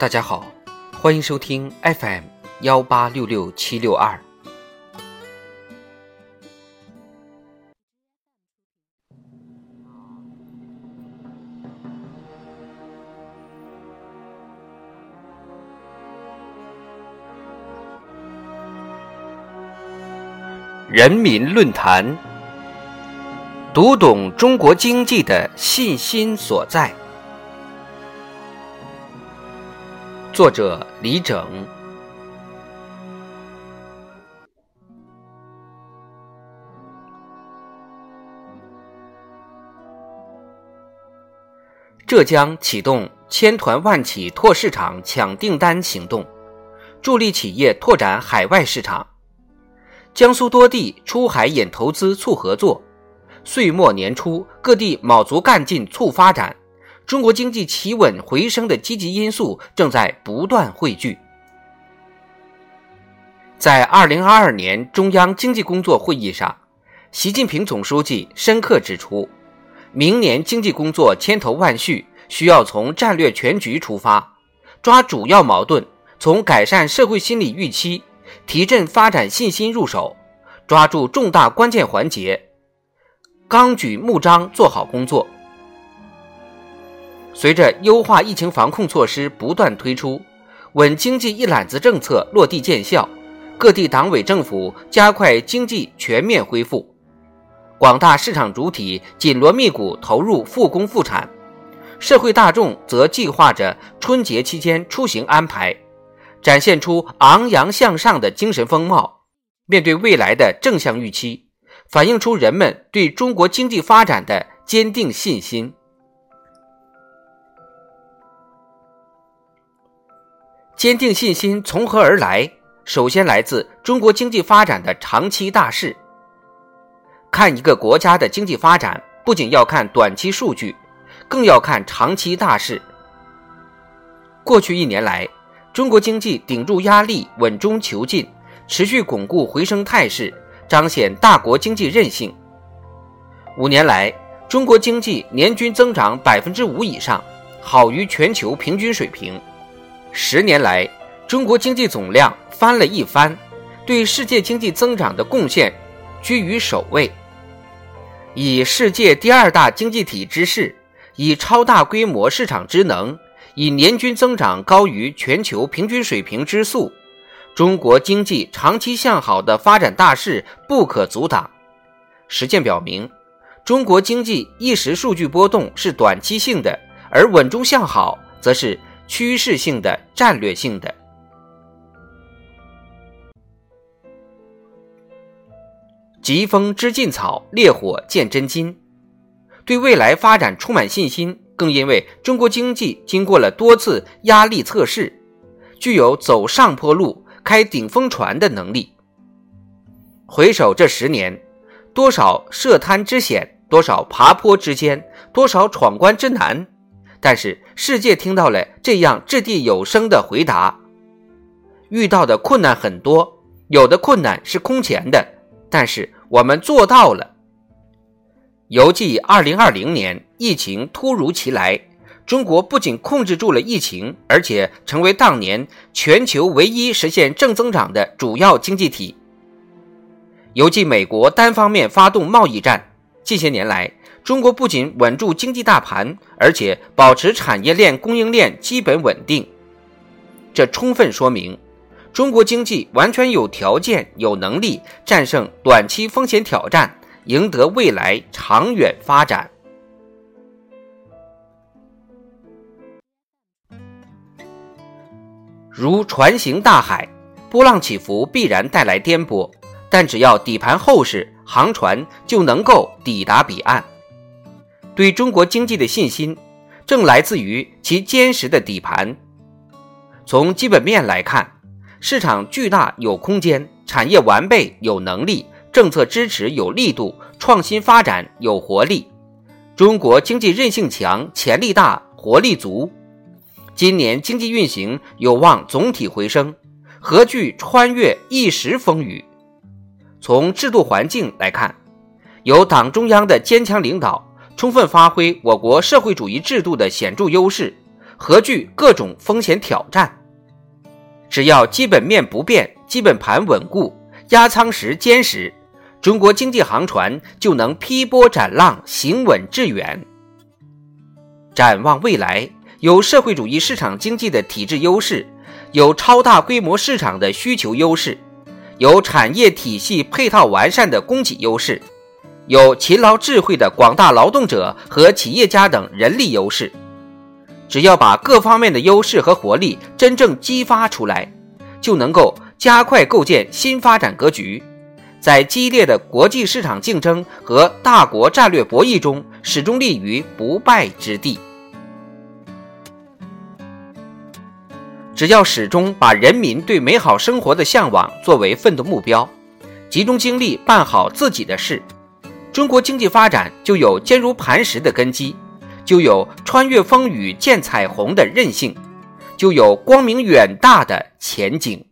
大家好，欢迎收听 FM 幺八六六七六二。人民论坛，读懂中国经济的信心所在。作者李整。浙江启动千团万企拓市场抢订单行动，助力企业拓展海外市场。江苏多地出海引投资促合作，岁末年初各地卯足干劲促发展。中国经济企稳回升的积极因素正在不断汇聚。在二零二二年中央经济工作会议上，习近平总书记深刻指出，明年经济工作千头万绪，需要从战略全局出发，抓主要矛盾，从改善社会心理预期、提振发展信心入手，抓住重大关键环节，纲举目张做好工作。随着优化疫情防控措施不断推出，稳经济一揽子政策落地见效，各地党委政府加快经济全面恢复，广大市场主体紧锣密鼓投入复工复产，社会大众则计划着春节期间出行安排，展现出昂扬向上的精神风貌。面对未来的正向预期，反映出人们对中国经济发展的坚定信心。坚定信心从何而来？首先来自中国经济发展的长期大势。看一个国家的经济发展，不仅要看短期数据，更要看长期大势。过去一年来，中国经济顶住压力，稳中求进，持续巩固回升态势，彰显大国经济韧性。五年来，中国经济年均增长百分之五以上，好于全球平均水平。十年来，中国经济总量翻了一番，对世界经济增长的贡献居于首位。以世界第二大经济体之势，以超大规模市场之能，以年均增长高于全球平均水平之速，中国经济长期向好的发展大势不可阻挡。实践表明，中国经济一时数据波动是短期性的，而稳中向好则是。趋势性的、战略性的，疾风知劲草，烈火见真金。对未来发展充满信心，更因为中国经济经过了多次压力测试，具有走上坡路、开顶峰船的能力。回首这十年，多少涉滩之险，多少爬坡之艰，多少闯关之难。但是世界听到了这样掷地有声的回答：遇到的困难很多，有的困难是空前的，但是我们做到了。犹记2020年疫情突如其来，中国不仅控制住了疫情，而且成为当年全球唯一实现正增长的主要经济体。犹记美国单方面发动贸易战，近些年来。中国不仅稳住经济大盘，而且保持产业链供应链基本稳定，这充分说明中国经济完全有条件、有能力战胜短期风险挑战，赢得未来长远发展。如船行大海，波浪起伏必然带来颠簸，但只要底盘厚实，航船就能够抵达彼岸。对中国经济的信心，正来自于其坚实的底盘。从基本面来看，市场巨大有空间，产业完备有能力，政策支持有力度，创新发展有活力。中国经济韧性强，潜力大，活力足。今年经济运行有望总体回升，何惧穿越一时风雨？从制度环境来看，有党中央的坚强领导。充分发挥我国社会主义制度的显著优势，何惧各种风险挑战？只要基本面不变，基本盘稳固，压舱石坚实，中国经济航船就能劈波斩浪，行稳致远。展望未来，有社会主义市场经济的体制优势，有超大规模市场的需求优势，有产业体系配套完善的供给优势，有勤劳智慧的广大劳动者和企业家等人力优势。只要把各方面的优势和活力真正激发出来，就能够加快构建新发展格局，在激烈的国际市场竞争和大国战略博弈中，始终立于不败之地。只要始终把人民对美好生活的向往作为奋斗目标，集中精力办好自己的事，中国经济发展就有坚如磐石的根基。就有穿越风雨见彩虹的韧性，就有光明远大的前景。